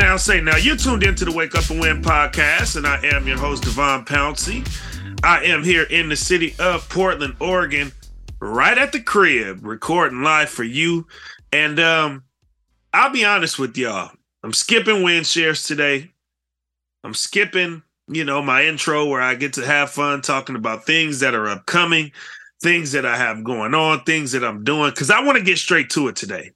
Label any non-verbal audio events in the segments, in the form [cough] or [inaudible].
now, say now. You're tuned into the Wake Up and Win podcast, and I am your host, Devon Pouncey. I am here in the city of Portland, Oregon, right at the crib, recording live for you. And um, I'll be honest with y'all. I'm skipping win shares today. I'm skipping, you know, my intro where I get to have fun talking about things that are upcoming, things that I have going on, things that I'm doing, because I want to get straight to it today.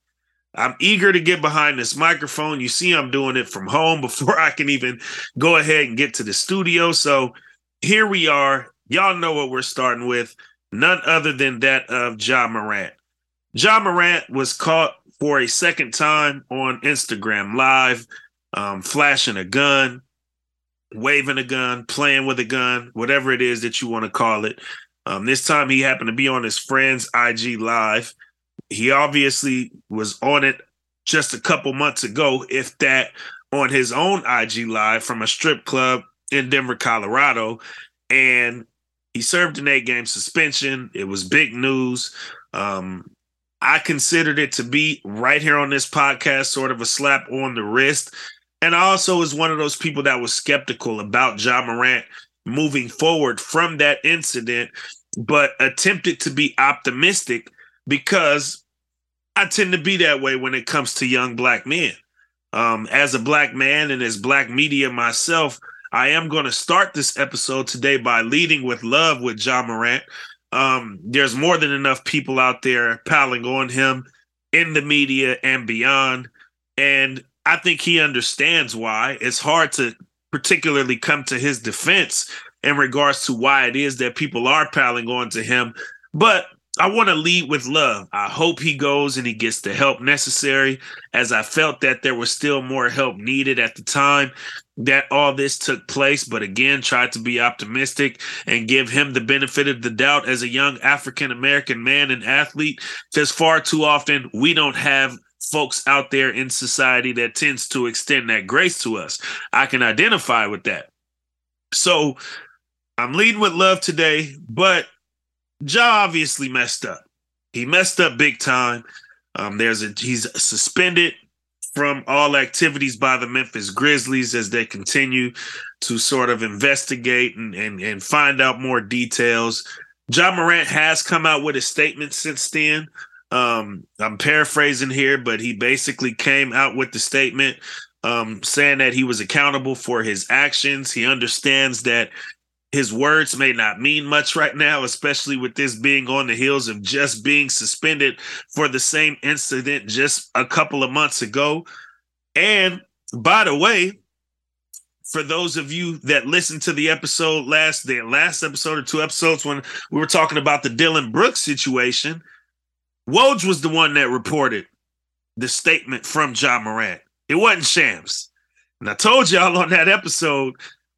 I'm eager to get behind this microphone. You see, I'm doing it from home [laughs] before I can even go ahead and get to the studio. So here we are. Y'all know what we're starting with. None other than that of Ja Morant. Ja Morant was caught for a second time on Instagram Live, um, flashing a gun, waving a gun, playing with a gun, whatever it is that you want to call it. Um, this time he happened to be on his friend's IG Live he obviously was on it just a couple months ago, if that, on his own IG live from a strip club in Denver, Colorado. And he served an eight game suspension. It was big news. Um, I considered it to be right here on this podcast, sort of a slap on the wrist. And I also was one of those people that was skeptical about Ja Morant moving forward from that incident, but attempted to be optimistic because I tend to be that way when it comes to young black men. Um, as a black man and as black media myself, I am going to start this episode today by leading with love with Ja Morant. Um, there's more than enough people out there piling on him in the media and beyond. And I think he understands why. It's hard to particularly come to his defense in regards to why it is that people are piling on to him. But I want to lead with love. I hope he goes and he gets the help necessary, as I felt that there was still more help needed at the time that all this took place. But again, tried to be optimistic and give him the benefit of the doubt as a young African American man and athlete. Because far too often we don't have folks out there in society that tends to extend that grace to us. I can identify with that. So I'm leading with love today, but Ja obviously messed up. He messed up big time. Um, there's a he's suspended from all activities by the Memphis Grizzlies as they continue to sort of investigate and and, and find out more details. Ja Morant has come out with a statement since then. Um, I'm paraphrasing here, but he basically came out with the statement um, saying that he was accountable for his actions. He understands that his words may not mean much right now, especially with this being on the heels of just being suspended for the same incident just a couple of months ago. And by the way, for those of you that listened to the episode last the last episode or two episodes when we were talking about the Dillon Brooks situation, Woj was the one that reported the statement from Ja Morant. It wasn't Shams. And I told y'all on that episode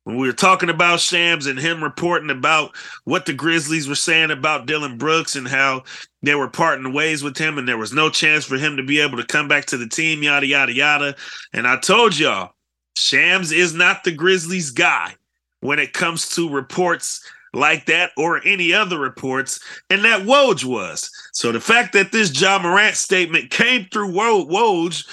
when we were talking about Shams and him reporting about what the Grizzlies were saying about Dillon Brooks and how they were parting ways with him and there was no chance for him to be able to come back to the team, yada, yada, yada. And I told y'all, Shams is not the Grizzlies guy when it comes to reports like that or any other reports, and that Woj was. So the fact that this Ja Morant statement came through Woj,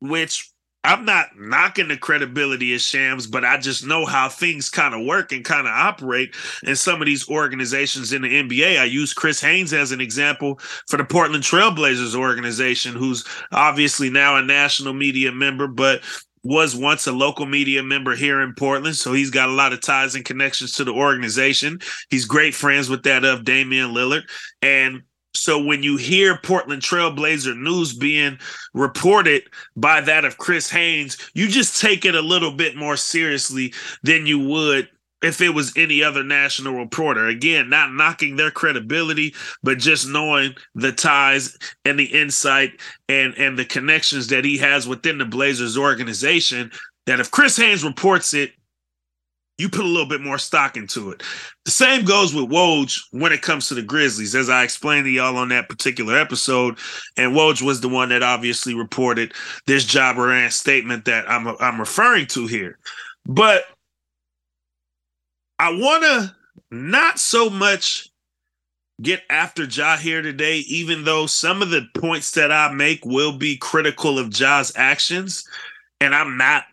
which I'm not knocking the credibility of Shams, but I just know how things kind of work and kind of operate in some of these organizations in the NBA. I use Chris Haynes as an example for the Portland Trailblazers organization, who's obviously now a national media member, but was once a local media member here in Portland. So he's got a lot of ties and connections to the organization. He's great friends with that of Damian Lillard. And so when you hear Portland Trailblazer news being reported by that of Chris Haynes, you just take it a little bit more seriously than you would if it was any other national reporter. Again, not knocking their credibility, but just knowing the ties and the insight and and the connections that he has within the Blazers organization that if Chris Haynes reports it, you put a little bit more stock into it. The same goes with Woj when it comes to the Grizzlies, as I explained to y'all on that particular episode. And Woj was the one that obviously reported this Morant statement that I'm I'm referring to here. But I want to not so much get after Ja here today, even though some of the points that I make will be critical of Ja's actions. And I'm not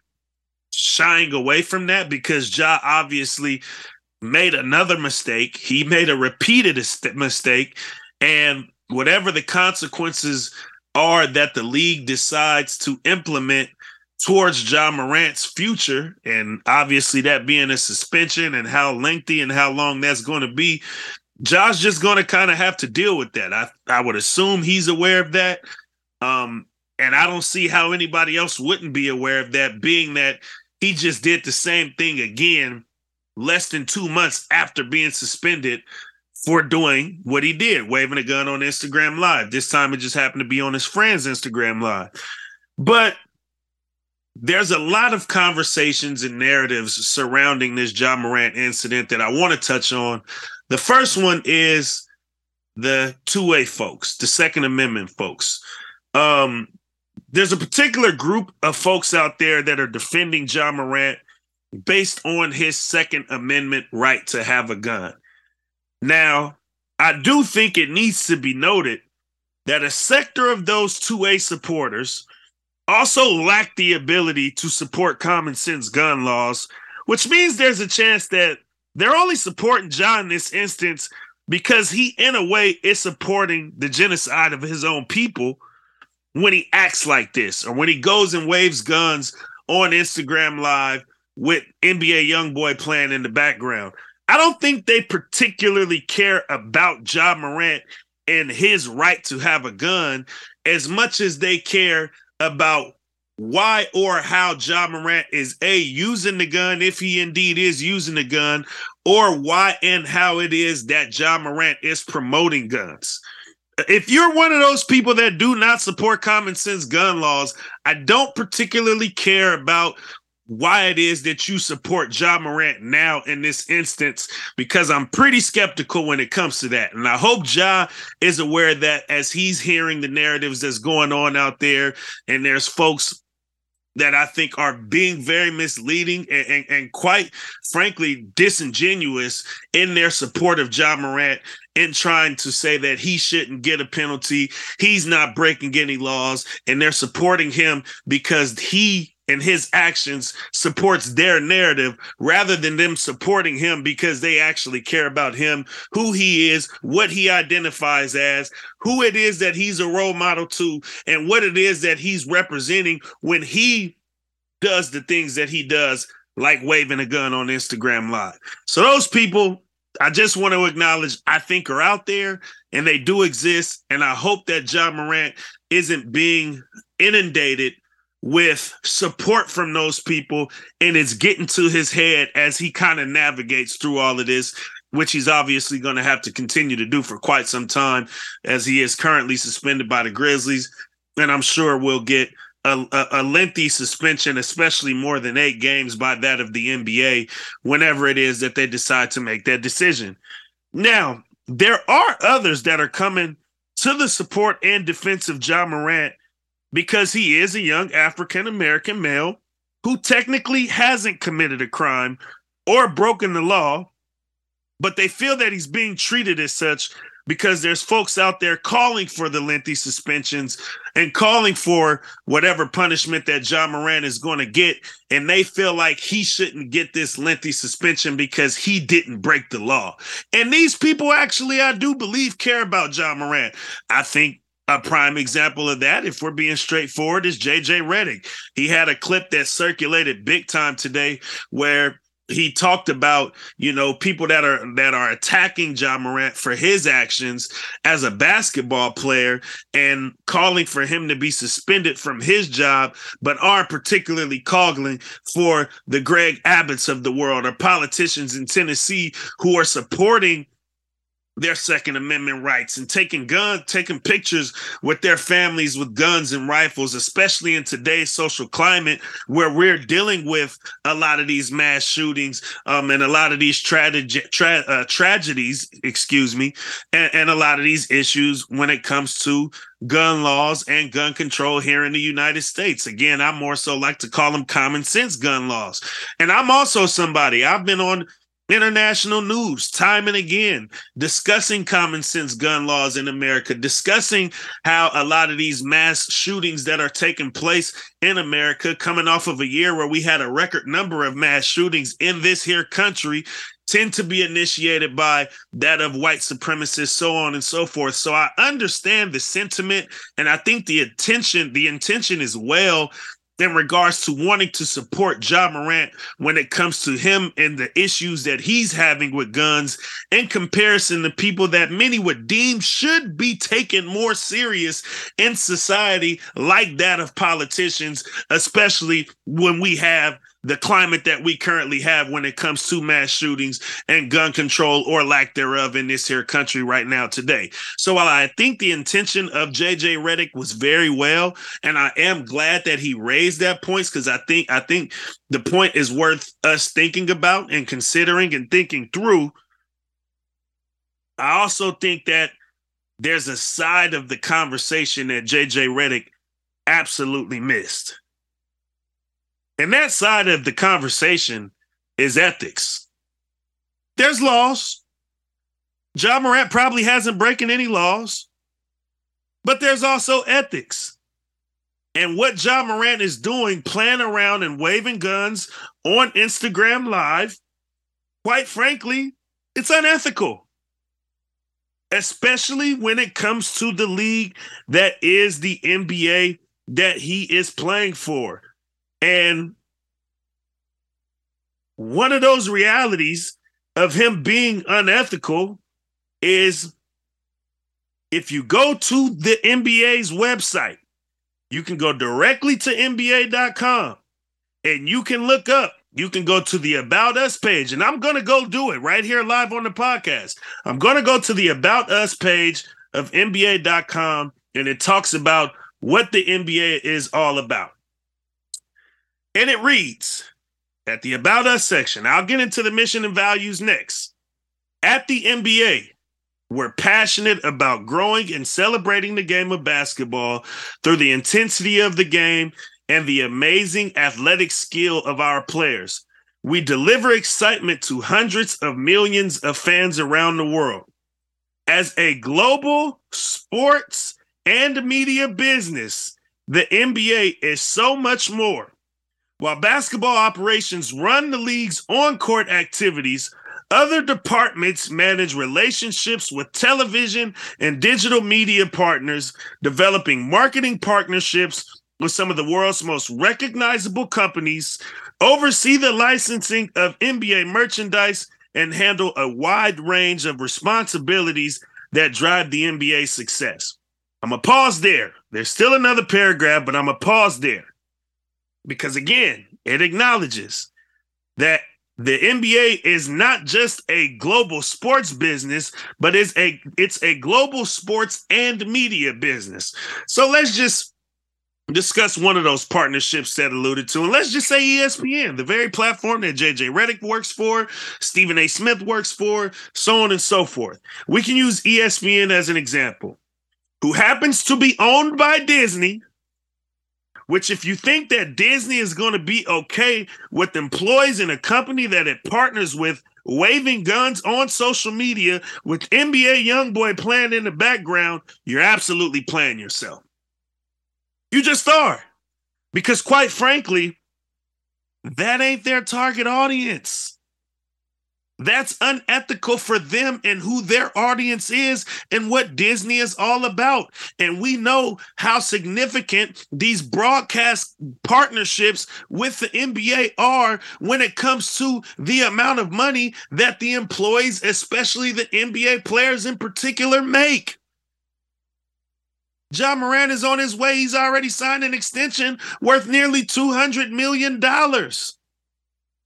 shying away from that because Ja obviously made another mistake. He made a repeated mistake. And whatever the consequences are that the league decides to implement towards Ja Morant's future, and obviously that being a suspension and how lengthy and how long that's going to be, Josh just going to kind of have to deal with that. I I would assume he's aware of that. Um, and I don't see how anybody else wouldn't be aware of that, being that he just did the same thing again less than two months after being suspended for doing what he did, waving a gun on Instagram Live. This time it just happened to be on his friend's Instagram Live. But there's a lot of conversations and narratives surrounding this Ja Morant incident that I want to touch on. The first one is the 2A folks, the Second Amendment folks. Um, there's a particular group of folks out there that are defending Ja Morant based on his Second Amendment right to have a gun. Now, I do think it needs to be noted that a sector of those 2A supporters also lack the ability to support common sense gun laws, which means there's a chance that they're only supporting Ja in this instance because he, in a way, is supporting the genocide of his own people when he acts like this or when he goes and waves guns on Instagram Live with NBA Youngboy playing in the background. I don't think they particularly care about Ja Morant and his right to have a gun as much as they care about why or how Ja Morant is a using the gun, if he indeed is using the gun, or why and how it is that Ja Morant is promoting guns. If you're one of those people that do not support common sense gun laws, I don't particularly care about why it is that you support Ja Morant now in this instance, because I'm pretty skeptical when it comes to that. And I hope Ja is aware that as he's hearing the narratives that's going on out there, and there's folks that I think are being very misleading and, and, and, quite frankly disingenuous in their support of Ja Morant in trying to say that he shouldn't get a penalty. He's not breaking any laws, and they're supporting him because he and his actions supports their narrative rather than them supporting him because they actually care about him, who he is, what he identifies as, who it is that he's a role model to, and what it is that he's representing when he does the things that he does, like waving a gun on Instagram Live. So those people, I just want to acknowledge, I think are out there and they do exist. And I hope that Ja Morant isn't being inundated with support from those people and it's getting to his head as he kind of navigates through all of this which he's obviously going to have to continue to do for quite some time as he is currently suspended by the grizzlies and i'm sure we'll get a, a, a, lengthy suspension, especially more than eight games by that of the NBA, whenever it is that they decide to make that decision. Now, there are others that are coming to the support and defense of Ja Morant because he is a young African American male who technically hasn't committed a crime or broken the law, but they feel that he's being treated as such because there's folks out there calling for the lengthy suspensions and calling for whatever punishment that Ja Morant is going to get. And they feel like he shouldn't get this lengthy suspension because he didn't break the law. And these people actually, I do believe, care about Ja Morant. I think a prime example of that, if we're being straightforward, is JJ Redick. He had a clip that circulated big time today where he talked about you know people that are that are attacking Ja Morant for his actions as a basketball player and calling for him to be suspended from his job, but are particularly calling for the Greg Abbotts of the world or politicians in Tennessee who are supporting their second amendment rights and taking gun taking pictures with their families with guns and rifles especially in today's social climate where we're dealing with a lot of these mass shootings um, and a lot of these tra- tra- uh, tragedies excuse me and, and a lot of these issues when it comes to gun laws and gun control here in the United States. Again, I more so like to call them common sense gun laws. And I'm also somebody, I've been on international news time and again, discussing common sense gun laws in America, discussing how a lot of these mass shootings that are taking place in America, coming off of a year where we had a record number of mass shootings in this here country, tend to be initiated by that of white supremacists, so on and so forth. So I understand the sentiment, and I think the intention, the intention is well in regards to wanting to support Ja Morant when it comes to him and the issues that he's having with guns in comparison to people that many would deem should be taken more serious in society, like that of politicians, especially when we have the climate that we currently have when it comes to mass shootings and gun control or lack thereof in this here country right now today. So while I think the intention of JJ Redick was very well, and I am glad that he raised that points because I think I think the point is worth us thinking about and considering and thinking through. I also think that there's a side of the conversation that JJ Redick absolutely missed and that side of the conversation is ethics. There's laws. Ja Morant probably hasn't breaking any laws, but there's also ethics. And what Ja Morant is doing, playing around and waving guns on Instagram Live, quite frankly, it's unethical. Especially when it comes to the league that is the NBA that he is playing for. And one of those realities of him being unethical is if you go to the NBA's website, you can go directly to NBA.com and you can look up, you can go to the About Us page. And I'm going to go do it right here live on the podcast. I'm going to go to the About Us page of NBA.com and it talks about what the NBA is all about. And it reads at the About Us section, I'll get into the mission and values next. At the NBA, we're passionate about growing and celebrating the game of basketball through the intensity of the game and the amazing athletic skill of our players. We deliver excitement to hundreds of millions of fans around the world. As a global sports and media business, the NBA is so much more while basketball operations run the league's on court activities, other departments manage relationships with television and digital media partners, developing marketing partnerships with some of the world's most recognizable companies, oversee the licensing of NBA merchandise, and handle a wide range of responsibilities that drive the NBA's success. I'm going to pause there. There's still another paragraph, but I'm going to pause there because again, it acknowledges that the NBA is not just a global sports business, but it's a it's a global sports and media business. So let's just discuss one of those partnerships that alluded to, and let's just say ESPN, the very platform that JJ Redick works for, Stephen A. Smith works for, so on and so forth. We can use ESPN as an example, who happens to be owned by Disney which, if you think that Disney is going to be okay with employees in a company that it partners with waving guns on social media with NBA Youngboy playing in the background, you're absolutely playing yourself. You just are. Because, quite frankly, that ain't their target audience. That's unethical for them and who their audience is and what Disney is all about. And we know how significant these broadcast partnerships with the NBA are when it comes to the amount of money that the employees, especially the NBA players in particular, make. Ja Morant is on his way. He's already signed an extension worth nearly $200 million.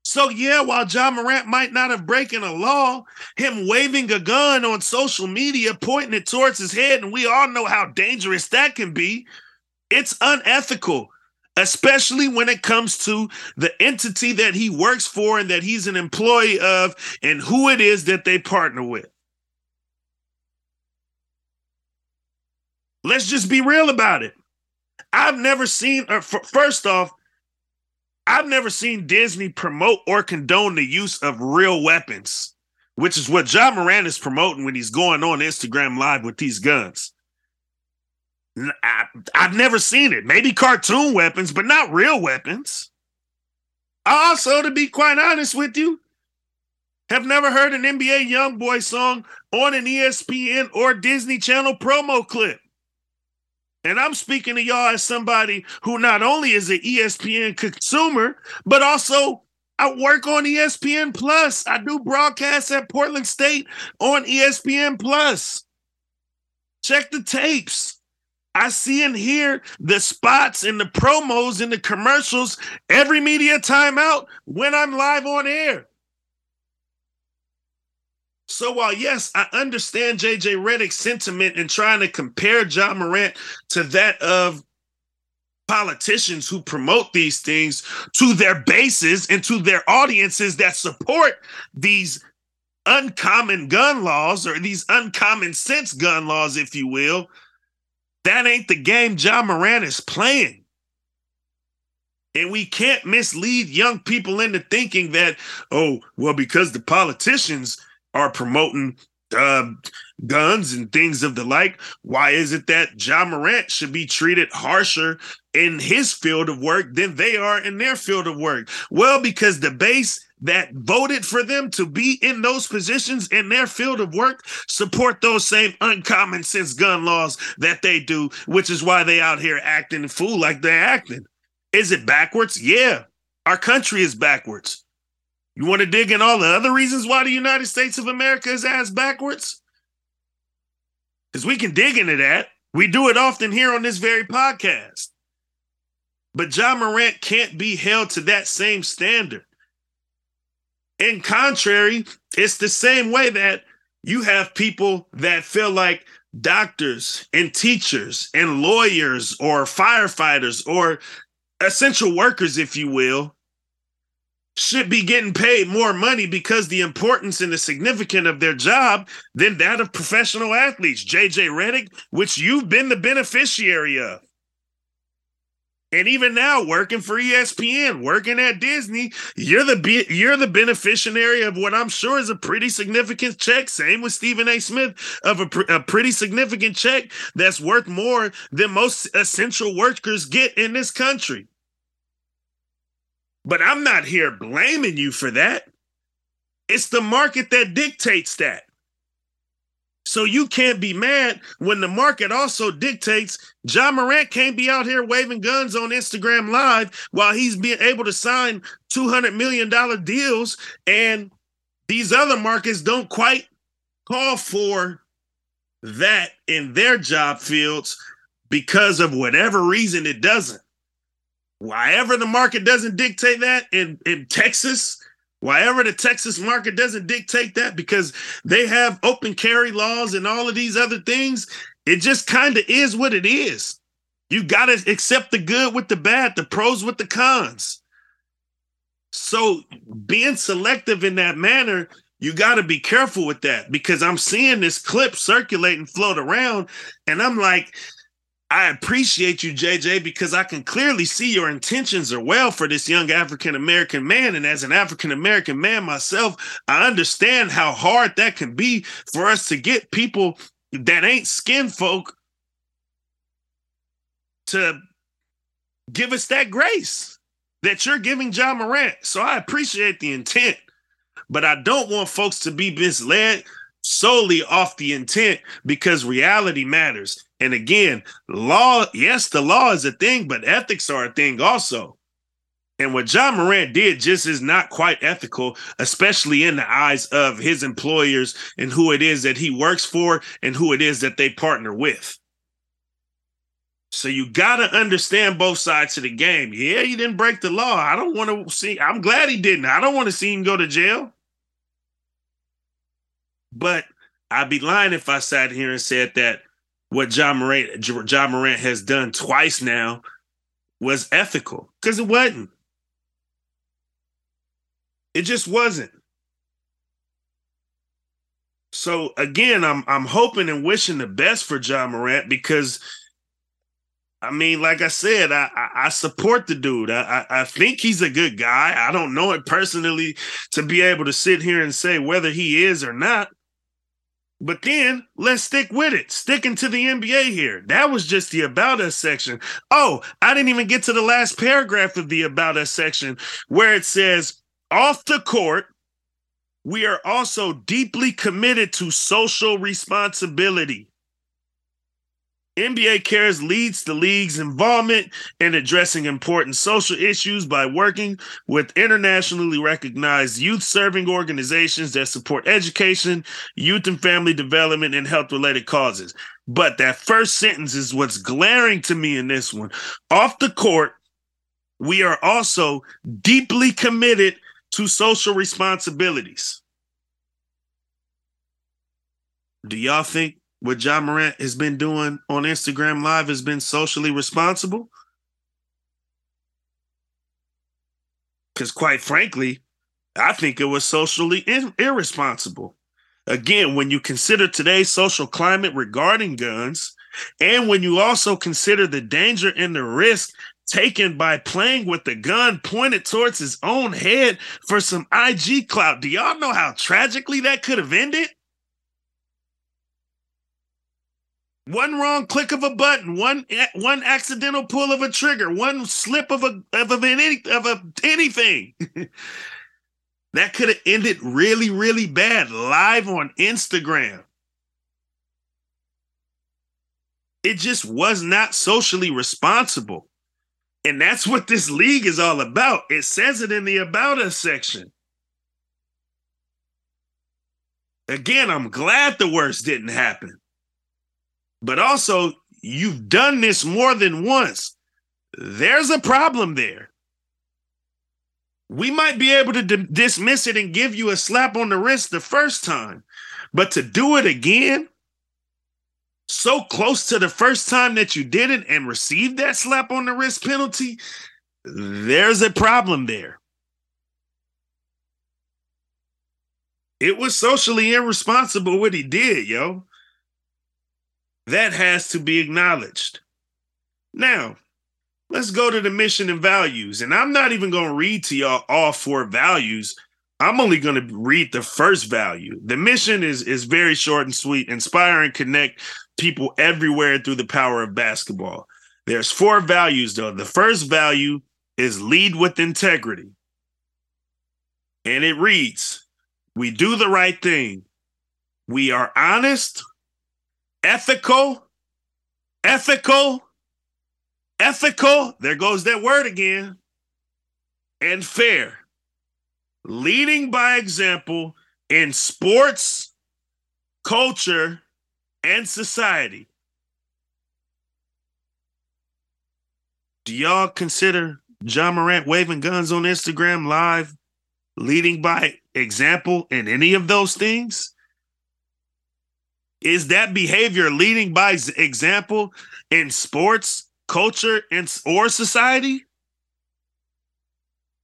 So yeah, while Ja Morant might not have broken a law, him waving a gun on social media, pointing it towards his head, and we all know how dangerous that can be. It's unethical, especially when it comes to the entity that he works for and that he's an employee of, and who it is that they partner with. Let's just be real about it. I've never seen, uh, first off, I've never seen Disney promote or condone the use of real weapons, which is what Ja Morant is promoting when he's going on Instagram Live with these guns. I, have never seen it. Maybe cartoon weapons, but not real weapons. Also, to be quite honest with you, have never heard an NBA YoungBoy song on an ESPN or Disney Channel promo clip. And I'm speaking to y'all as somebody who not only is an ESPN consumer, but also I work on ESPN Plus. I do broadcasts at Portland State on ESPN Plus. Check the tapes. I see and hear the spots and the promos and the commercials every media timeout when I'm live on air. So while yes, I understand JJ Redick's sentiment in trying to compare Ja Morant to that of politicians who promote these things to their bases and to their audiences that support these uncommon gun laws or these uncommon sense gun laws, if you will, that ain't the game Ja Morant is playing. And we can't mislead young people into thinking that, oh, well, because the politicians are promoting uh, guns and things of the like. Why is it that Ja Morant should be treated harsher in his field of work than they are in their field of work? Well, because the base that voted for them to be in those positions in their field of work support those same uncommon sense gun laws that they do, which is why they out here acting fool like they're acting. Is it backwards? Yeah. Our country is backwards. You want to dig in all the other reasons why the United States of America is ass backwards? Because we can dig into that. We do it often here on this very podcast. But Ja Morant can't be held to that same standard. In contrary, it's the same way that you have people that feel like doctors and teachers and lawyers or firefighters or essential workers, if you will, should be getting paid more money because the importance and the significance of their job than that of professional athletes. JJ Redick, which you've been the beneficiary of. And even now, working for ESPN, working at Disney, you're the you're the beneficiary of what I'm sure is a pretty significant check. Same with Stephen A. Smith of a, pr- a pretty significant check that's worth more than most essential workers get in this country. But I'm not here blaming you for that. It's the market that dictates that. So you can't be mad when the market also dictates Ja Morant can't be out here waving guns on Instagram Live while he's being able to sign $200 million deals. And these other markets don't quite call for that in their job fields because of whatever reason it doesn't. Wherever the market doesn't dictate that in, in Texas, wherever the Texas market doesn't dictate that because they have open carry laws and all of these other things, it just kind of is what it is. You got to accept the good with the bad, the pros with the cons. So being selective in that manner, you got to be careful with that because I'm seeing this clip circulate and float around, and I'm like, I appreciate you, JJ, because I can clearly see your intentions are well for this young African American man. And as an African American man myself, I understand how hard that can be for us to get people that ain't skin folk to give us that grace that you're giving Ja Morant. So I appreciate the intent, but I don't want folks to be misled solely off the intent because reality matters. And again, law, yes, the law is a thing, but ethics are a thing also. And what Ja Morant did just is not quite ethical, especially in the eyes of his employers and who it is that he works for and who it is that they partner with. So you got to understand both sides of the game. Yeah, he didn't break the law. I don't want to see, I'm glad he didn't. I don't want to see him go to jail. But I'd be lying if I sat here and said that what Ja Morant, Ja Morant has done twice now was ethical because it wasn't. It just wasn't. So again, I'm I'm hoping and wishing the best for Ja Morant because I mean, like I said, I I, I support the dude. I, I, I think he's a good guy. I don't know it personally to be able to sit here and say whether he is or not. But then let's stick with it. Sticking to the NBA here. That was just the about us section. Oh, I didn't even get to the last paragraph of the about us section where it says off the court, we are also deeply committed to social responsibility. NBA Cares leads the league's involvement in addressing important social issues by working with internationally recognized youth serving organizations that support education, youth and family development, and health related causes. But that first sentence is what's glaring to me in this one. Off the court, we are also deeply committed to social responsibilities. Do y'all think what Ja Morant has been doing on Instagram Live has been socially responsible? Because, quite frankly, I think it was socially in- irresponsible. Again, when you consider today's social climate regarding guns, and when you also consider the danger and the risk taken by playing with the gun pointed towards his own head for some IG clout, do y'all know how tragically that could have ended? One wrong click of a button, one one accidental pull of a trigger, one slip of a of, a, any, of a, anything. [laughs] that could have ended really, really bad live on Instagram. It just was not socially responsible. And that's what this league is all about. It says it in the About Us section. Again, I'm glad the worst didn't happen. But also, you've done this more than once. There's a problem there. We might be able to d- dismiss it and give you a slap on the wrist the first time, but to do it again, so close to the first time that you did it and received that slap on the wrist penalty, there's a problem there. It was socially irresponsible what he did, yo. That has to be acknowledged. Now, let's go to the mission and values. And I'm not even going to read to y'all all four values. I'm only going to read the first value. The mission is is very short and sweet, inspire and connect people everywhere through the power of basketball. There's four values though. The first value is lead with integrity. And it reads, we do the right thing. We are honest, ethical, ethical, ethical. There goes that word again. And fair. Leading by example in sports, culture, and society. Do y'all consider Ja Morant waving guns on Instagram live leading by example in any of those things? Is that behavior leading by example in sports, culture, and or society?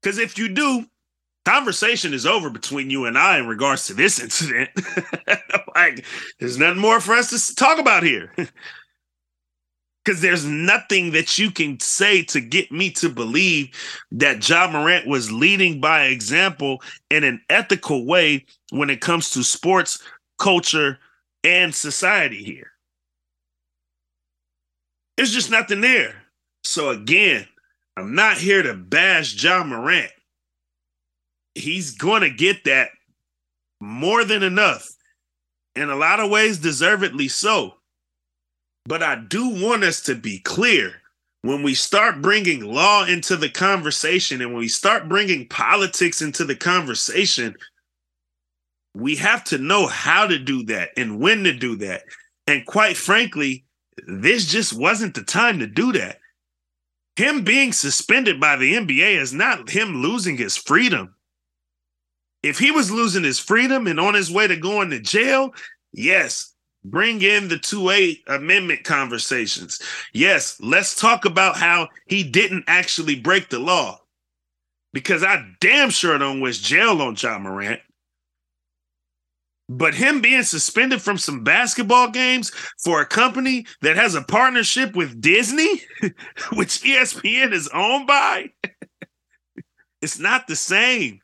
Because if you do, conversation is over between you and I in regards to this [laughs] incident. [laughs] like, there's nothing more for us to talk about here. [laughs] Because there's nothing that you can say to get me to believe that Ja Morant was leading by example in an ethical way when it comes to sports, culture, and society here. There's just nothing there. So again, I'm not here to bash Ja Morant. He's going to get that more than enough. In a lot of ways, deservedly so. But I do want us to be clear when we start bringing law into the conversation and when we start bringing politics into the conversation, we have to know how to do that and when to do that. And quite frankly, this just wasn't the time to do that. Him being suspended by the NBA is not him losing his freedom. If he was losing his freedom and on his way to going to jail, yes, bring in the 2A amendment conversations. Yes, let's talk about how he didn't actually break the law. Because I damn sure don't wish jail on Ja Morant. But him being suspended from some basketball games for a company that has a partnership with Disney, [laughs] which ESPN is owned by, [laughs] it's not the same.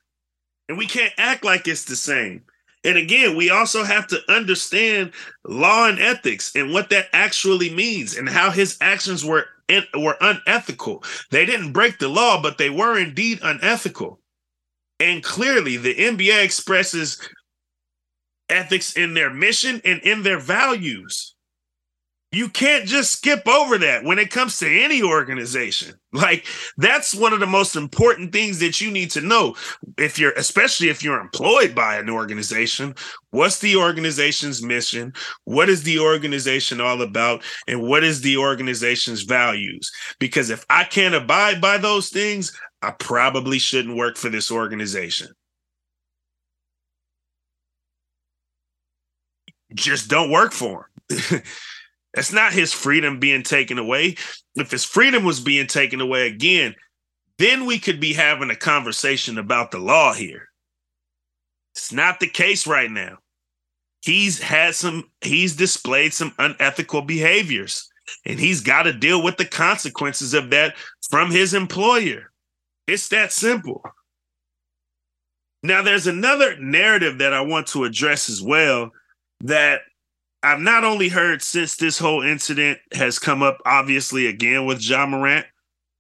And we can't act like it's the same. And again, we also have to understand law and ethics and what that actually means and how his actions were were unethical. They didn't break the law, but they were indeed unethical. And clearly, the NBA expresses ethics in their mission and in their values. You can't just skip over that when it comes to any organization. Like that's one of the most important things that you need to know if you're especially if you're employed by an organization, what's the organization's mission? What is the organization all about and what is the organization's values? Because if I can't abide by those things, I probably shouldn't work for this organization. Just don't work for him. [laughs] That's not his freedom being taken away. If his freedom was being taken away again, then we could be having a conversation about the law here. It's not the case right now. He's had some, he's displayed some unethical behaviors, and he's got to deal with the consequences of that from his employer. It's that simple. Now, there's another narrative that I want to address as well that I've not only heard since this whole incident has come up, obviously, again with Ja Morant,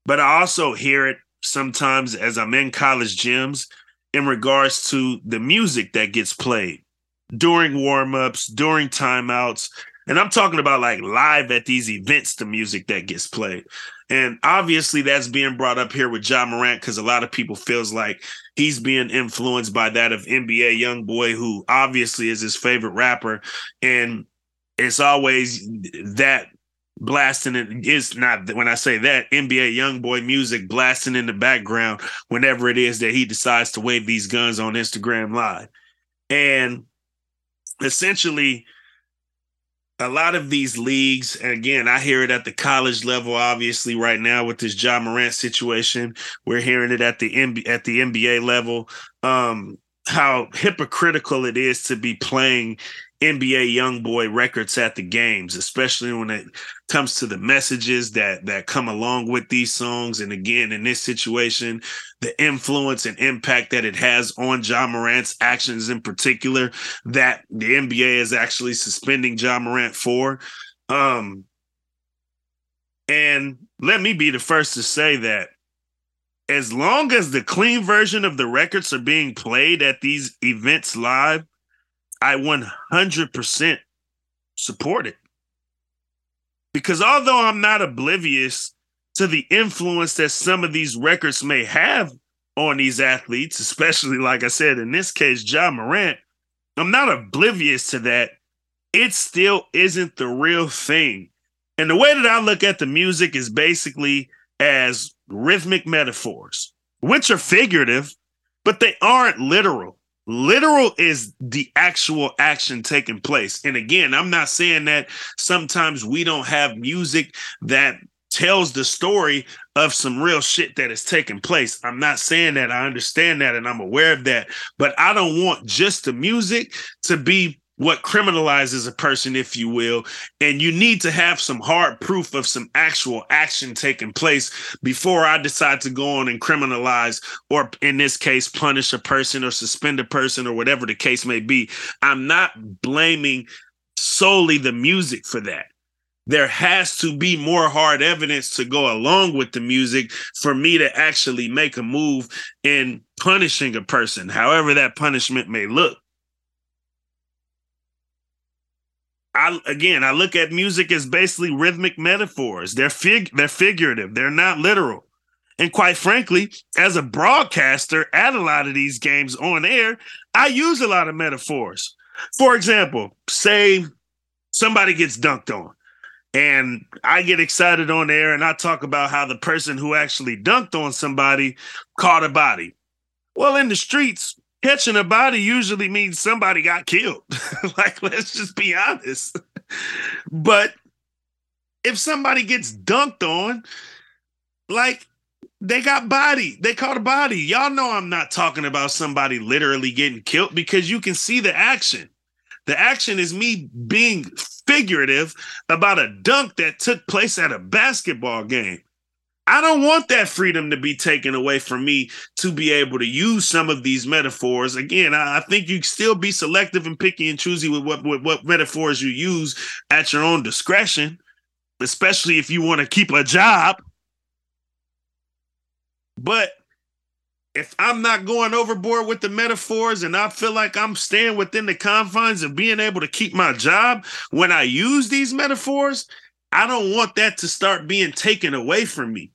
but I also hear it sometimes as I'm in college gyms in regards to the music that gets played during warmups, during timeouts. And I'm talking about like live at these events, the music that gets played. And obviously that's being brought up here with Ja Morant because a lot of people feels like he's being influenced by that of NBA young boy who obviously is his favorite rapper. And it's always that blasting it is not when I say that NBA young boy music blasting in the background whenever it is that he decides to wave these guns on Instagram live. And essentially a lot of these leagues, and again, I hear it at the college level, obviously, right now with this Ja Morant situation. We're hearing it at the NBA, at the NBA level. Um, how hypocritical it is to be playing NBA young boy records at the games, especially when it comes to the messages that that come along with these songs. And again, in this situation, the influence and impact that it has on Ja Morant's actions in particular, that the NBA is actually suspending Ja Morant for. Um, and let me be the first to say that as long as the clean version of the records are being played at these events live, I 100% support it. Because although I'm not oblivious to the influence that some of these records may have on these athletes, especially like I said, in this case, Ja Morant, I'm not oblivious to that. It still isn't the real thing. And the way that I look at the music is basically as rhythmic metaphors, which are figurative, but they aren't literal. Literal is the actual action taking place. And again, I'm not saying that sometimes we don't have music that tells the story of some real shit that is taking place. I'm not saying that. I understand that and I'm aware of that. But I don't want just the music to be what criminalizes a person, if you will. And you need to have some hard proof of some actual action taking place before I decide to go on and criminalize, or in this case, punish a person or suspend a person or whatever the case may be. I'm not blaming solely the music for that. There has to be more hard evidence to go along with the music for me to actually make a move in punishing a person, however that punishment may look. I again, I look at music as basically rhythmic metaphors. They're fig they're figurative. They're not literal. And quite frankly, as a broadcaster at a lot of these games on air, I use a lot of metaphors. For example, say somebody gets dunked on and I get excited on air and I talk about how the person who actually dunked on somebody caught a body. Well, in the streets, catching a body usually means somebody got killed. [laughs] like, let's just be honest. but if somebody gets dunked on, like they got body, they caught a body. Y'all know I'm not talking about somebody literally getting killed because you can see the action. The action is me being figurative about a dunk that took place at a basketball game. I don't want that freedom to be taken away from me to be able to use some of these metaphors. Again, I, I think you still be selective and picky and choosy with what, with what metaphors you use at your own discretion, especially if you want to keep a job. But if I'm not going overboard with the metaphors and I feel like I'm staying within the confines of being able to keep my job when I use these metaphors, I don't want that to start being taken away from me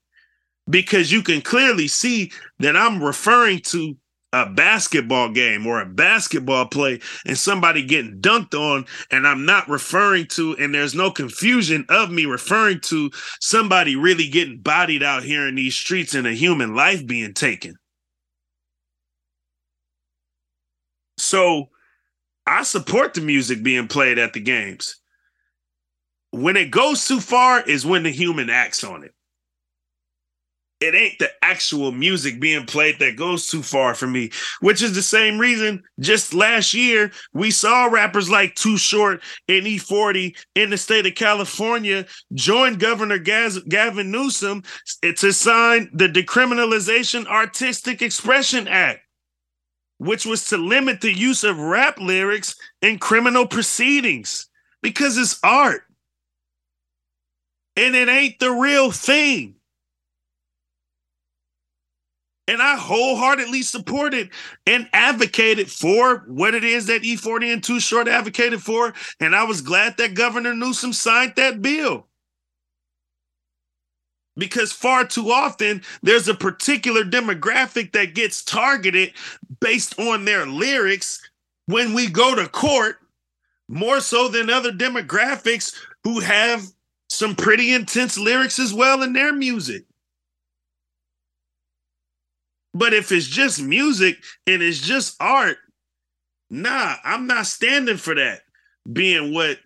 because you can clearly see that I'm referring to a basketball game or a basketball play and somebody getting dunked on and I'm not referring to and there's no confusion of me referring to somebody really getting bodied out here in these streets and a human life being taken. So I support the music being played at the games. When it goes too far is when the human acts on it it ain't the actual music being played that goes too far for me, which is the same reason just last year we saw rappers like Too Short and E40 in the state of California join Governor Gaz- Gavin Newsom to sign the Decriminalization Artistic Expression Act, which was to limit the use of rap lyrics in criminal proceedings because it's art. And it ain't the real thing. And I wholeheartedly supported and advocated for what it is that E40 and Too Short advocated for. And I was glad that Governor Newsom signed that bill. Because far too often, there's a particular demographic that gets targeted based on their lyrics when we go to court, more so than other demographics who have some pretty intense lyrics as well in their music. But if it's just music and it's just art, nah, I'm not standing for that being what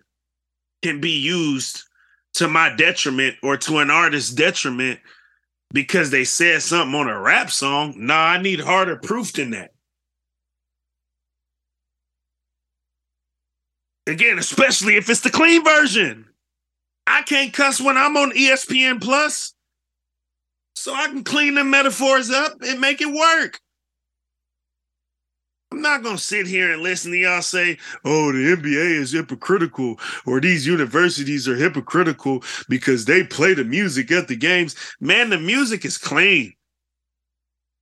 can be used to my detriment or to an artist's detriment because they said something on a rap song. Nah, I need harder proof than that. Again, especially if it's the clean version. I can't cuss when I'm on ESPN Plus so I can clean the metaphors up and make it work. I'm not going to sit here and listen to y'all say, oh, the NBA is hypocritical or these universities are hypocritical because they play the music at the games. Man, the music is clean.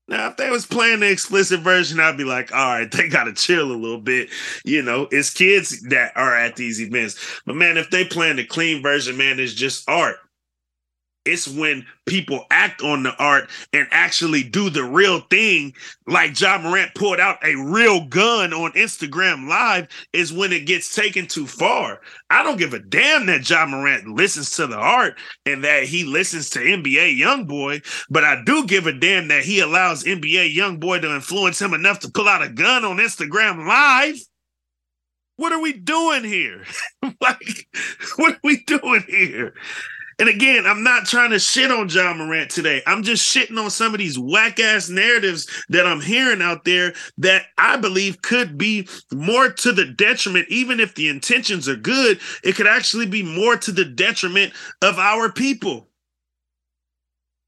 Now, if they was playing the explicit version, I'd be like, all right, [laughs] they got to chill a little bit. You know, it's kids that are at these events. But man, if they playing the clean version, man, it's just art. It's when people act on the art and actually do the real thing, like Ja Morant pulled out a real gun on Instagram Live, is when it gets taken too far. I don't give a damn that Ja Morant listens to the art and that he listens to NBA Youngboy, but I do give a damn that he allows NBA Youngboy to influence him enough to pull out a gun on Instagram Live. What are we doing here? [laughs] like, [laughs] what are we doing here? And again, I'm not trying to shit on Ja Morant today. I'm just shitting on some of these whack ass narratives that I'm hearing out there that I believe could be more to the detriment, even if the intentions are good, it could actually be more to the detriment of our people.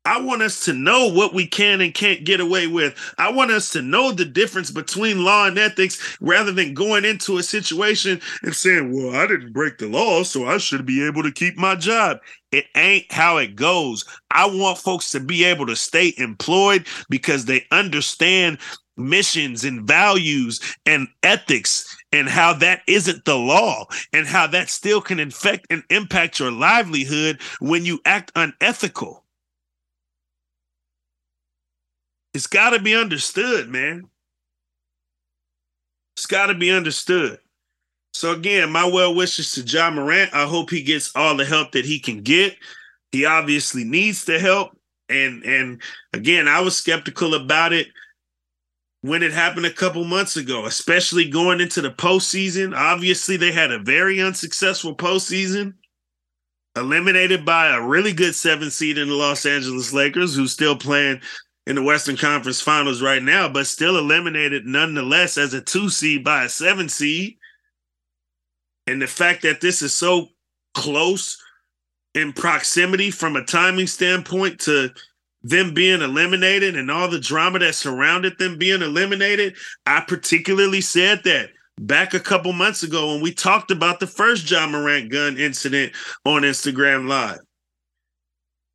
I want us to know what we can and can't get away with. I want us to know the difference between law and ethics rather than going into a situation and saying, well, I didn't break the law, so I should be able to keep my job. It ain't how it goes. I want folks to be able to stay employed because they understand missions and values and ethics and how that isn't the law and how that still can infect and impact your livelihood when you act unethical. It's got to be understood, man. It's got to be understood. So again, my well wishes to Ja Morant. I hope he gets all the help that he can get. He obviously needs the help. And and again, I was skeptical about it when it happened a couple months ago, especially going into the postseason. Obviously, they had a very unsuccessful postseason, eliminated by a really good seven seed in the Los Angeles Lakers, who's still playing in the Western Conference Finals right now, but still eliminated nonetheless as a two seed by a seven seed. And the fact that this is so close in proximity from a timing standpoint to them being eliminated and all the drama that surrounded them being eliminated, I particularly said that back a couple months ago when we talked about the first Ja Morant gun incident on Instagram Live.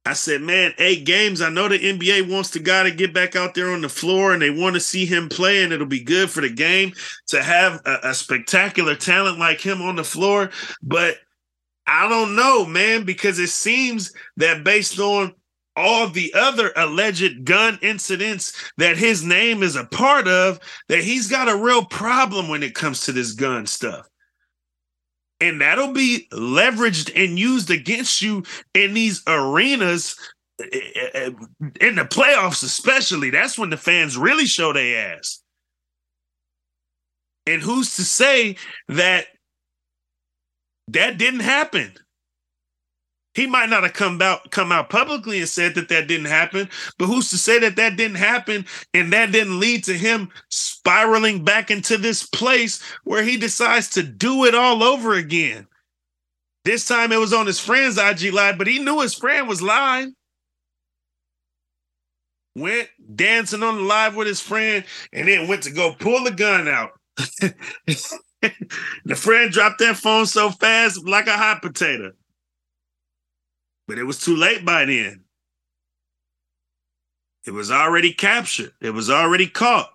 I said, man, eight games. I know the NBA wants the guy to get back out there on the floor and they want to see him play, and it'll be good for the game to have a, a spectacular talent like him on the floor. But I don't know, man, because it seems that based on all the other alleged gun incidents that his name is a part of, that he's got a real problem when it comes to this gun stuff. And that'll be leveraged and used against you in these arenas eh, eh, eh, in the playoffs, especially. That's when the fans really show their ass. And who's to say that that didn't happen? He might not have come out come out publicly and said that that didn't happen, but who's to say that that didn't happen and that didn't lead to him spiraling back into this place where he decides to do it all over again. This time it was on his friend's IG live, but he knew his friend was lying. Went dancing on the live with his friend and then went to go pull the gun out. [laughs] the friend dropped that phone so fast like a hot potato. But it was too late by then. It was already captured. It was already caught.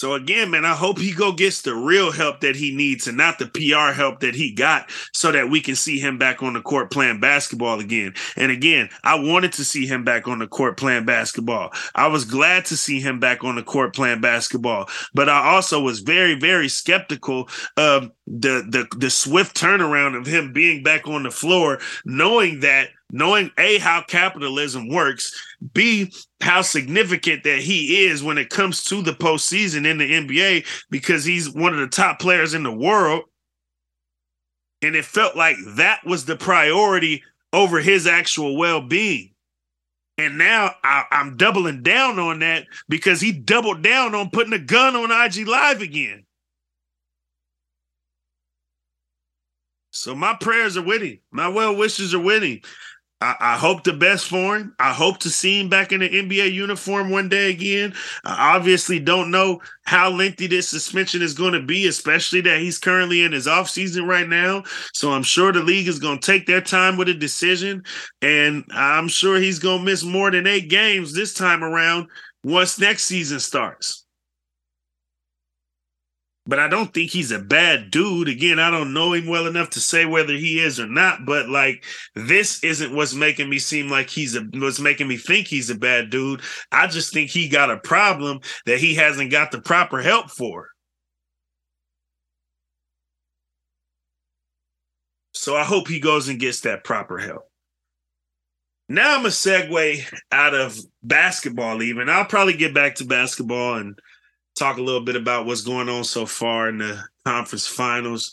So again, man, I hope he go gets the real help that he needs and not the PR help that he got so that we can see him back on the court playing basketball again. And again, I wanted to see him back on the court playing basketball. I was glad to see him back on the court playing basketball, but I also was very very skeptical of the the the swift turnaround of him being back on the floor knowing that knowing a how capitalism works, b how significant that he is when it comes to the postseason in the NBA because he's one of the top players in the world, and it felt like that was the priority over his actual well being. And now I, am doubling down on that because he doubled down on putting a gun on IG Live again. So my prayers are winning. My well wishes are winning. I, I, hope the best for him. I hope to see him back in the NBA uniform one day again. I obviously don't know how lengthy this suspension is going to be, especially that he's currently in his offseason right now. So I'm sure the league is going to take their time with a decision. And I'm sure he's going to miss more than eight games this time around once next season starts but I don't think he's a bad dude. Again, I don't know him well enough to say whether he is or not, but like this isn't what's making me seem like he's a what's making me think he's a bad dude. I just think he got a problem that he hasn't got the proper help for. So I hope he goes and gets that proper help. Now I'm a segue out of basketball, even. I'll probably get back to basketball and talk a little bit about what's going on so far in the conference finals.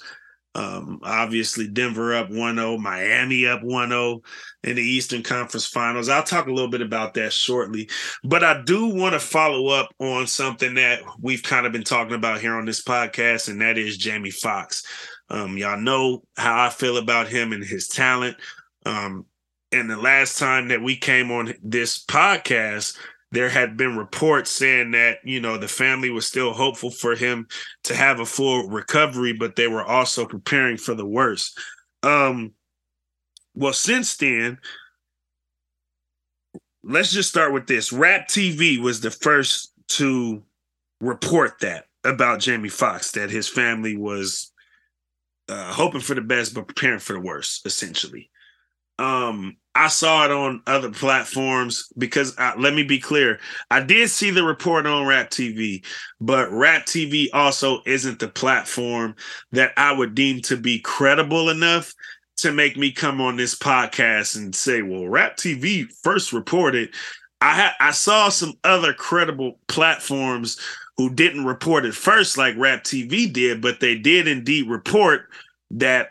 Um, obviously, Denver up 1 0, Miami up 1 0 in the Eastern Conference Finals. I'll talk a little bit about that shortly. But I do want to follow up on something that we've kind of been talking about here on this podcast, and that is Jamie Foxx. Um, y'all know how I feel about him and his talent. Um, and the last time that we came on this podcast, there had been reports saying that you know the family was still hopeful for him to have a full recovery but they were also preparing for the worst. Um well since then let's just start with this. Rap tv was the first to report that about jamie foxx that his family was uh, hoping for the best but preparing for the worst essentially um I saw it on other platforms because uh, let me be clear, I did see the report on Rap TV, but Rap TV also isn't the platform that I would deem to be credible enough to make me come on this podcast and say, "Well, Rap TV first reported." I ha- I saw some other credible platforms who didn't report it first, like Rap TV did, but they did indeed report that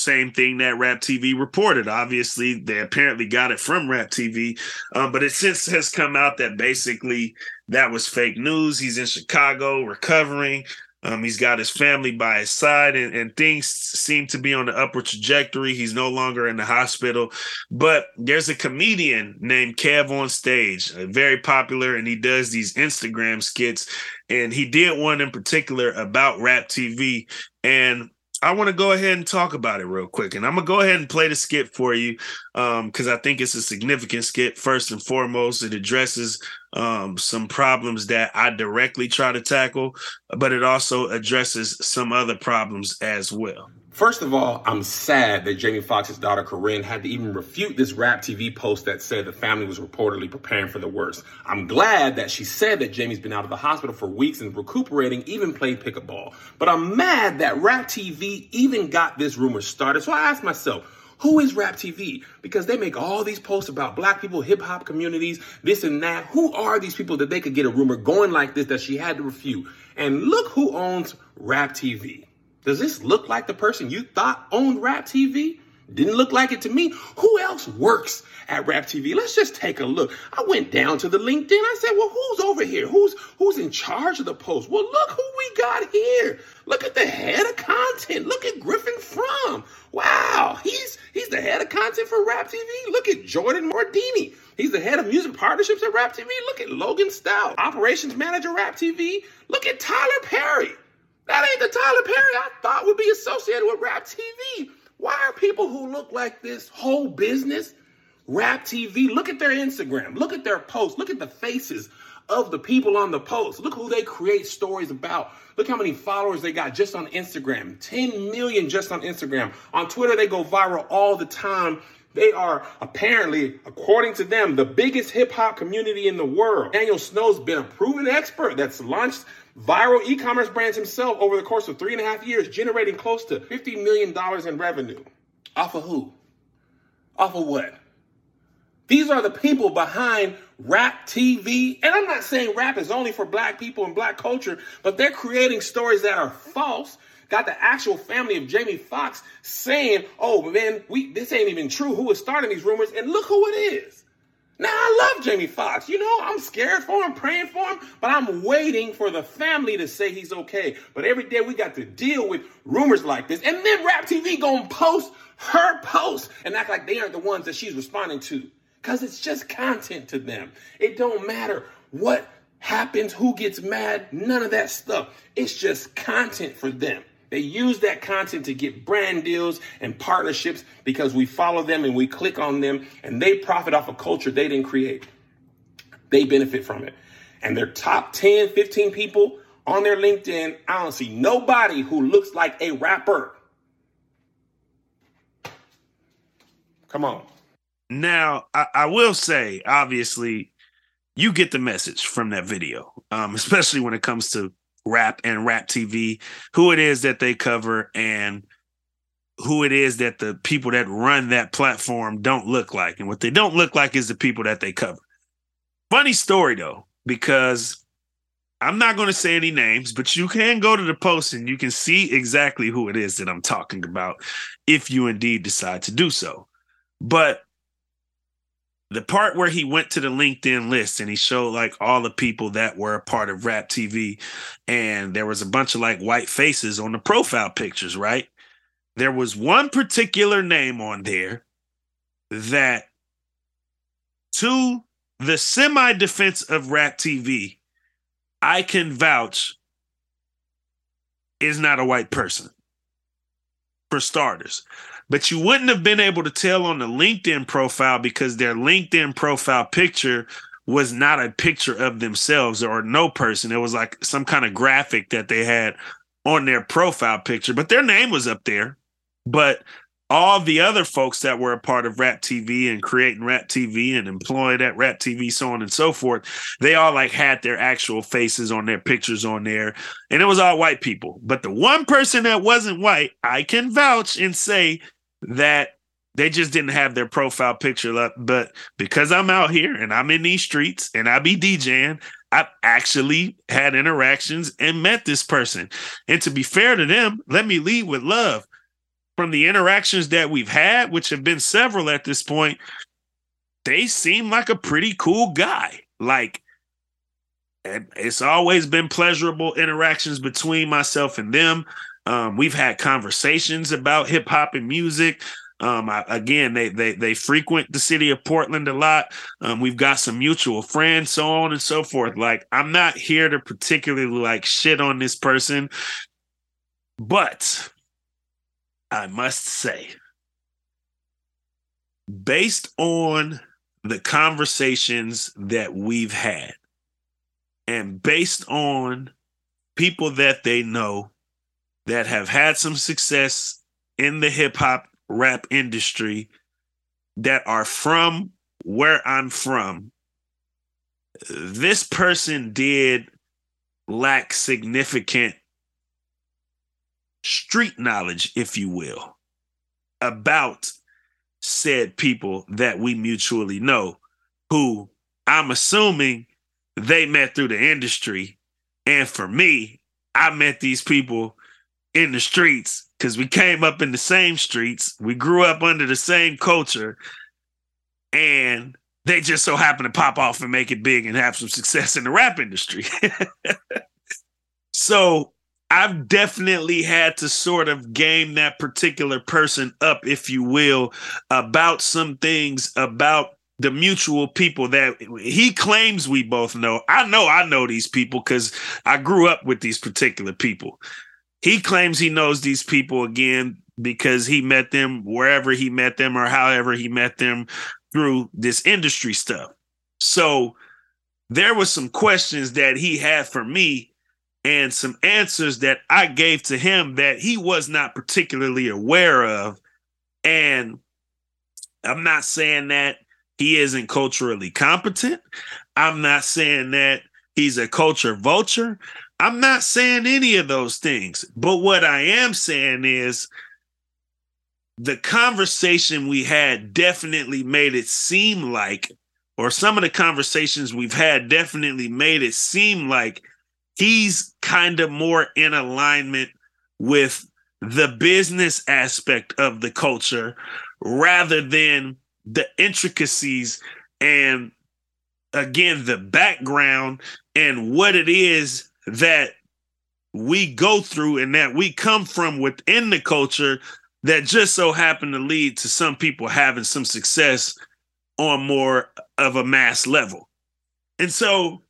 same thing that Rap TV reported. Obviously, they apparently got it from Rap TV, um, but it since has come out that basically that was fake news. He's in Chicago recovering. Um, he's got his family by his side, and, and things seem to be on the upward trajectory. He's no longer in the hospital, but there's a comedian named KevOnStage, uh, very popular, and he does these Instagram skits. And he did one in particular about Rap TV, and I want to go ahead and talk about it real quick. And I'm going to go ahead and play the skit for you because um, I think it's a significant skit. First and foremost, it addresses um, some problems that I directly try to tackle, but it also addresses some other problems as well. First of all, I'm sad that Jamie Foxx's daughter Corinne had to even refute this rap TV post that said the family was reportedly preparing for the worst. I'm glad that she said that Jamie's been out of the hospital for weeks and recuperating, even played pickup ball. But I'm mad that rap TV even got this rumor started. So I asked myself, who is Rap TV? Because they make all these posts about black people, hip hop communities, this and that. Who are these people that they could get a rumor going like this that she had to refute? And look who owns Rap TV. Does this look like the person you thought owned Rap TV? Didn't look like it to me. Who else works at Rap TV? Let's just take a look. I went down to the LinkedIn. I said, "Well, who's over here? Who's who's in charge of the post?" Well, look who we got here. Look at the head of content. Look at Griffin From. Wow, he's he's the head of content for Rap TV. Look at Jordan Mordini. He's the head of music partnerships at Rap TV. Look at Logan Stout, operations manager Rap TV. Look at Tyler Perry. That ain't the Tyler Perry I thought would be associated with Rap TV. Why are people who look like this whole business, Rap TV, look at their Instagram, look at their posts, look at the faces of the people on the post. Look who they create stories about. Look how many followers they got just on Instagram 10 million just on Instagram. On Twitter, they go viral all the time. They are apparently, according to them, the biggest hip hop community in the world. Daniel Snow's been a proven expert that's launched viral e-commerce brands himself over the course of three and a half years, generating close to $50 million in revenue. Off of who? Off of what? These are the people behind rap TV. And I'm not saying rap is only for black people and black culture, but they're creating stories that are false. Got the actual family of Jamie Foxx saying, oh man, we this ain't even true. Who is starting these rumors? And look who it is. Now I love Jamie Foxx. You know, I'm scared for him, praying for him, but I'm waiting for the family to say he's okay. But every day we got to deal with rumors like this. And then Rap TV gonna post her post and act like they aren't the ones that she's responding to. Cause it's just content to them. It don't matter what happens, who gets mad, none of that stuff. It's just content for them. They use that content to get brand deals and partnerships because we follow them and we click on them and they profit off a culture they didn't create. They benefit from it. And their top 10, 15 people on their LinkedIn, I don't see nobody who looks like a rapper. Come on. Now, I, I will say, obviously, you get the message from that video, um, [laughs] especially when it comes to rap and rap TV, who it is that they cover and who it is that the people that run that platform don't look like. And what they don't look like is the people that they cover. Funny story though, because I'm not going to say any names, but you can go to the post and you can see exactly who it is that I'm talking about if you indeed decide to do so. But the part where he went to the LinkedIn list and he showed like all the people that were a part of Rap TV, and there was a bunch of like white faces on the profile pictures, right? There was one particular name on there that, to the semi defense of Rap TV, I can vouch is not a white person, for starters but you wouldn't have been able to tell on the LinkedIn profile because their LinkedIn profile picture was not a picture of themselves or no person. It was like some kind of graphic that they had on their profile picture, but their name was up there. But all the other folks that were a part of Rap TV and creating Rap TV and employed at Rap TV, so on and so forth, they all like had their actual faces on their pictures on there. And it was all white people. But the one person that wasn't white, I can vouch and say that they just didn't have their profile picture up. But because I'm out here and I'm in these streets and I be DJing, I've actually had interactions and met this person. And to be fair to them, let me lead with love. From the interactions that we've had, which have been several at this point, they seem like a pretty cool guy. Like it's always been pleasurable interactions between myself and them. Um, we've had conversations about hip hop and music. Um, I, again, they they they frequent the city of Portland a lot. Um, we've got some mutual friends, so on and so forth. Like, I'm not here to particularly like shit on this person, but I must say, based on the conversations that we've had, and based on people that they know that have had some success in the hip hop rap industry that are from where I'm from, this person did lack significant street knowledge, if you will, about said people that we mutually know, who I'm assuming they met through the industry. And for me, I met these people in the streets because we came up in the same streets. We grew up under the same culture. And they just so happen to pop off and make it big and have some success in the rap industry. [laughs] so I've definitely had to sort of game that particular person up, if you will, about some things about the mutual people that he claims we both know. I know I know these people because I grew up with these particular people. He claims he knows these people again because he met them wherever he met them or however he met them through this industry stuff. So there was some questions that he had for me and some answers that I gave to him that he was not particularly aware of. And I'm not saying that he isn't culturally competent. I'm not saying that he's a culture vulture. I'm not saying any of those things. But what I am saying is the conversation we had definitely made it seem like, or some of the conversations we've had definitely made it seem like he's kind of more in alignment with the business aspect of the culture rather than the intricacies and again the background and what it is that we go through and that we come from within the culture that just so happen to lead to some people having some success on more of a mass level. And so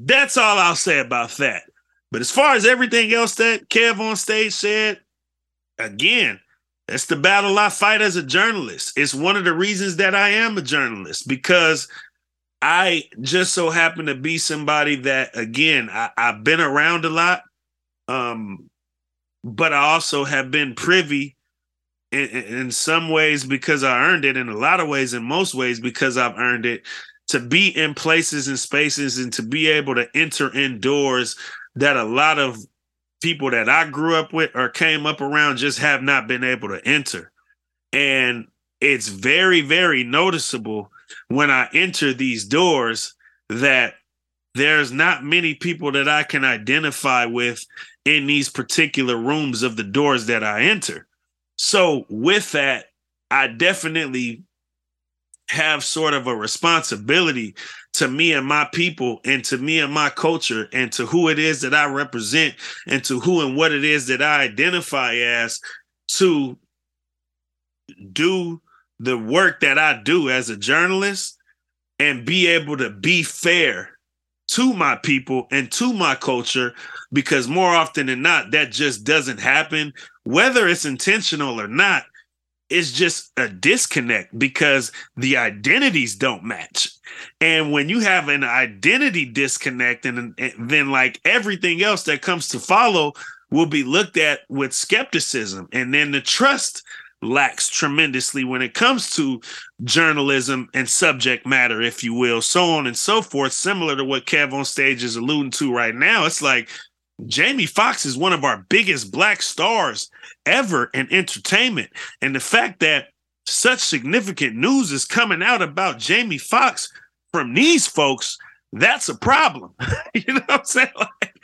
that's all I'll say about that. But as far as everything else that KevOnStage said, again, that's the battle I fight as a journalist. It's one of the reasons that I am a journalist because I just so happen to be somebody that, again, I, have been around a lot, um, but I also have been privy in, in some ways because I earned it, in a lot of ways, in most ways because I've earned it, to be in places and spaces and to be able to enter indoors that a lot of people that I grew up with or came up around just have not been able to enter. And it's very, very noticeable when I enter these doors that there's not many people that I can identify with in these particular rooms of the doors that I enter. So, with that, I definitely have sort of a responsibility to me and my people and to me and my culture and to who it is that I represent and to who and what it is that I identify as to do the work that I do as a journalist and be able to be fair to my people and to my culture because more often than not that just doesn't happen whether it's intentional or not it's just a disconnect because the identities don't match. And when you have an identity disconnect, and, and then like everything else that comes to follow will be looked at with skepticism. And then the trust lacks tremendously when it comes to journalism and subject matter, if you will, so on and so forth, similar to what KevOnStage is alluding to right now. It's like Jamie Foxx is one of our biggest black stars ever in entertainment. And the fact that such significant news is coming out about Jamie Foxx from these folks, that's a problem. [laughs] you know what I'm saying? Like,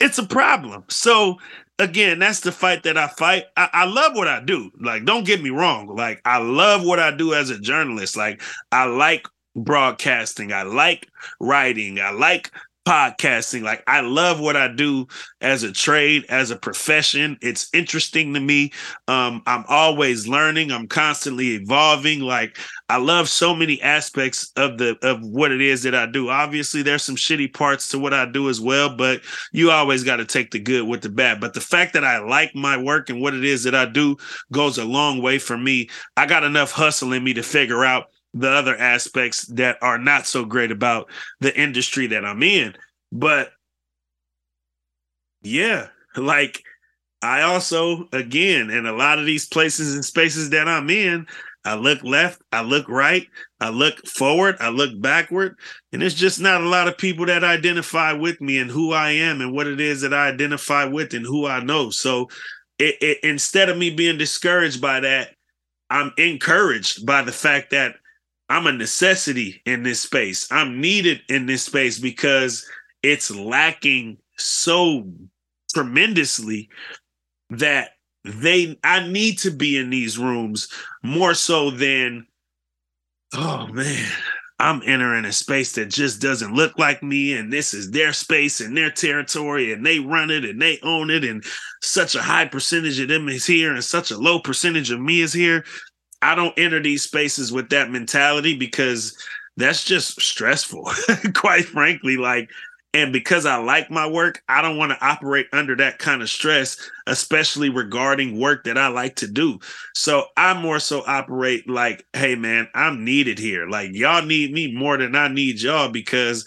it's a problem. So again, that's the fight that I fight. I, I, love what I do. Like, don't get me wrong. Like, I love what I do as a journalist. Like, I like broadcasting. I like writing. I like podcasting. Like I love what I do as a trade, as a profession. It's interesting to me. Um, I'm always learning. I'm constantly evolving. Like I love so many aspects of the of what it is that I do. Obviously, there's some shitty parts to what I do as well, but you always got to take the good with the bad. But the fact that I like my work and what it is that I do goes a long way for me. I got enough hustle in me to figure out the other aspects that are not so great about the industry that I'm in. But yeah, like I also, again, in a lot of these places and spaces that I'm in, I look left, I look right, I look forward, I look backward, and it's just not a lot of people that identify with me and who I am and what it is that I identify with and who I know. So, it, it, instead of me being discouraged by that, I'm encouraged by the fact that I'm a necessity in this space. I'm needed in this space because it's lacking so tremendously that they I need to be in these rooms more so than oh man, I'm entering a space that just doesn't look like me, and this is their space and their territory, and they run it and they own it, and such a high percentage of them is here, and such a low percentage of me is here. I don't enter these spaces with that mentality because that's just stressful, [laughs] quite frankly. Like, and because I like my work, I don't want to operate under that kind of stress, especially regarding work that I like to do. So I more so operate like, hey, man, I'm needed here. Like, y'all need me more than I need y'all because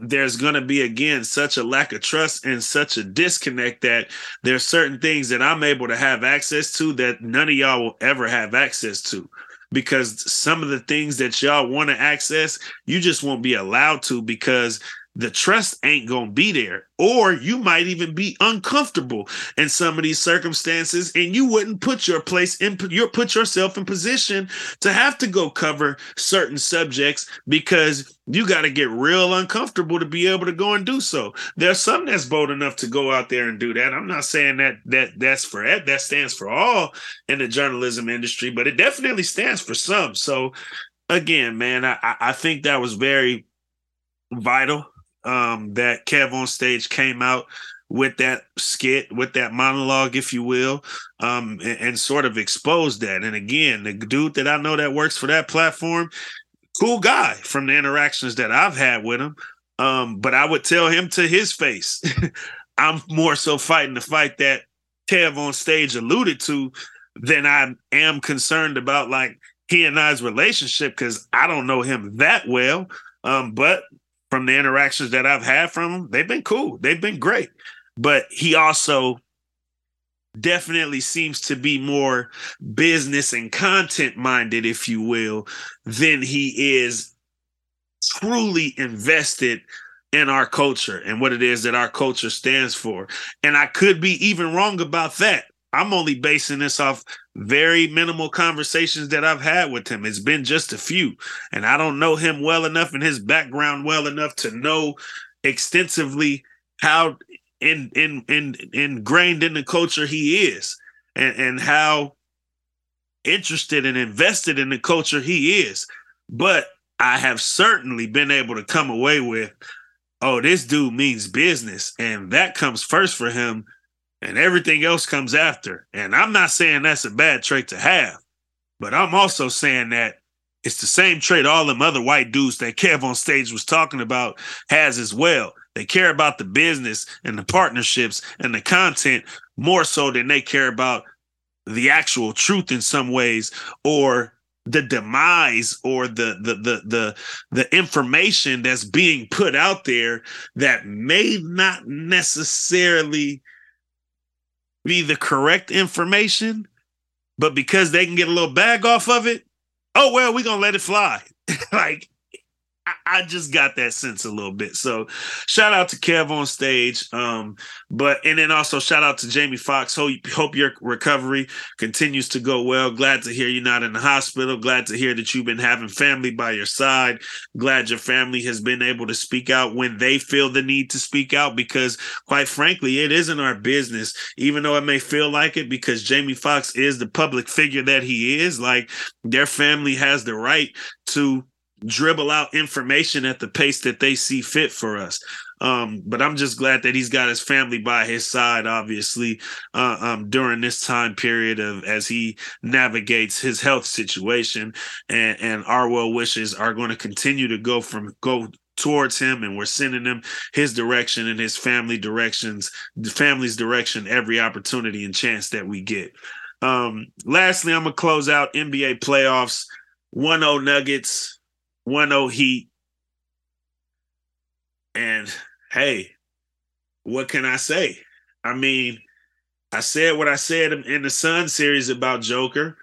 there's going to be again such a lack of trust and such a disconnect that there's certain things that I'm able to have access to that none of y'all will ever have access to. Because some of the things that y'all want to access you just won't be allowed to because the trust ain't going to be there. Or you might even be uncomfortable in some of these circumstances and you wouldn't put your place in your put yourself in position to have to go cover certain subjects because you got to get real uncomfortable to be able to go and do so. There's some that's bold enough to go out there and do that. I'm not saying that that that's for that stands for all in the journalism industry, but it definitely stands for some. So again, man, I, I think that was very vital um, that stage came out with that skit, with that monologue, if you will, um, and, and, sort of exposed that. And again, the dude that I know that works for that platform, cool guy from the interactions that I've had with him. Um, but I would tell him to his face, [laughs] I'm more so fighting the fight that KevOnStage alluded to than I am concerned about like he and I's relationship because I don't know him that well. Um, but from the interactions that I've had from him, they've been cool. They've been great. But he also definitely seems to be more business and content minded, if you will, than he is truly invested in our culture and what it is that our culture stands for. And I could be even wrong about that. I'm only basing this off very minimal conversations that I've had with him. It's been just a few, and I don't know him well enough and his background well enough to know extensively how in in in ingrained in the culture he is and and how interested and invested in the culture he is. But I have certainly been able to come away with, oh, this dude means business, and that comes first for him and everything else comes after. And I'm not saying that's a bad trait to have, but I'm also saying that it's the same trait all them other white dudes that KevOnStage was talking about has as well. They care about the business and the partnerships and the content more so than they care about the actual truth in some ways or the demise or the the the the the information that's being put out there that may not necessarily be the correct information, but because they can get a little bag off of it, oh well, we're gonna let it fly. [laughs] like I, just got that sense a little bit. So shout out to KevOnStage. Um, but and then also shout out to Jamie Foxx. Hope, hope your recovery continues to go well. Glad to hear you're not in the hospital. Glad to hear that you've been having family by your side. Glad your family has been able to speak out when they feel the need to speak out because quite frankly, it isn't our business, even though it may feel like it, because Jamie Foxx is the public figure that he is. Like their family has the right to dribble out information at the pace that they see fit for us. Um, but I'm just glad that he's got his family by his side, obviously, uh, um, during this time period of as he navigates his health situation. And, and our well wishes are going to continue to go from go towards him and we're sending him his direction and his family directions the family's direction every opportunity and chance that we get um lastly i'm gonna close out nba playoffs 1-0 nuggets 1-0 heat and hey what can i say i mean i said what i said in the sun series about joker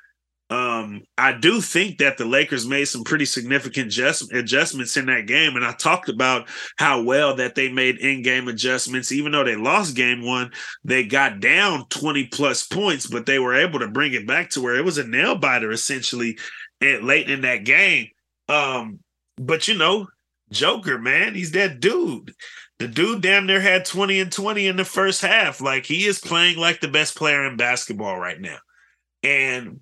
um, I do think that the Lakers made some pretty significant just, adjustments in that game. And I talked about how well that they made in game adjustments. Even though they lost game one, they got down 20 plus points, but they were able to bring it back to where it was a nail biter essentially at, late in that game. Um, but you know, Joker, man, he's that dude. The dude damn near had 20 and 20 in the first half. Like he is playing like the best player in basketball right now. And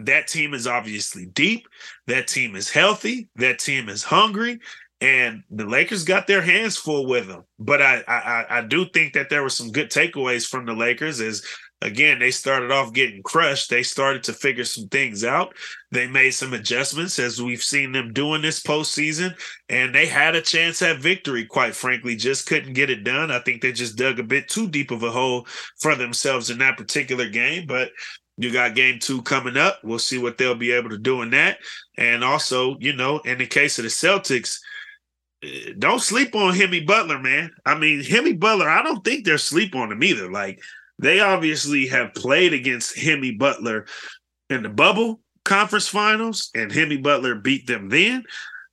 that team is obviously deep. That team is healthy. That team is hungry. And the Lakers got their hands full with them. But I, I I do think that there were some good takeaways from the Lakers as again, they started off getting crushed. They started to figure some things out. They made some adjustments as we've seen them doing this postseason, and they had a chance at victory, quite frankly, just couldn't get it done. I think they just dug a bit too deep of a hole for themselves in that particular game. But you got game two coming up. We'll see what they'll be able to do in that. And also, you know, in the case of the Celtics, eh, don't sleep on Hemi Butler, man. I mean, Hemi Butler, I don't think they're sleep on him either. Like, they obviously have played against Hemi Butler in the bubble conference finals, and Hemi Butler beat them then.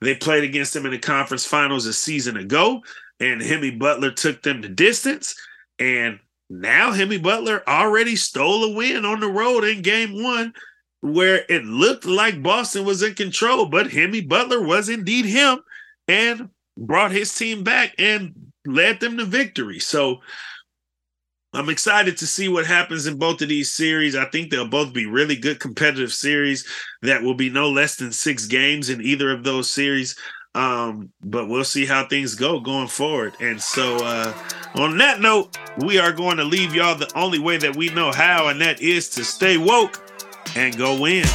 They played against them in the conference finals a season ago, and Hemi Butler took them to distance. And now Hemi Butler already stole a win on the road in game one, where it looked like Boston was in control, but Hemi Butler was indeed him and brought his team back and led them to victory. So I'm excited to see what happens in both of these series. I think they'll both be really good competitive series that will be no less than six games in either of those series. Um, but we'll see how things go going forward. And so, uh, on that note, we are going to leave y'all the only way that we know how, and that is to stay woke and go in.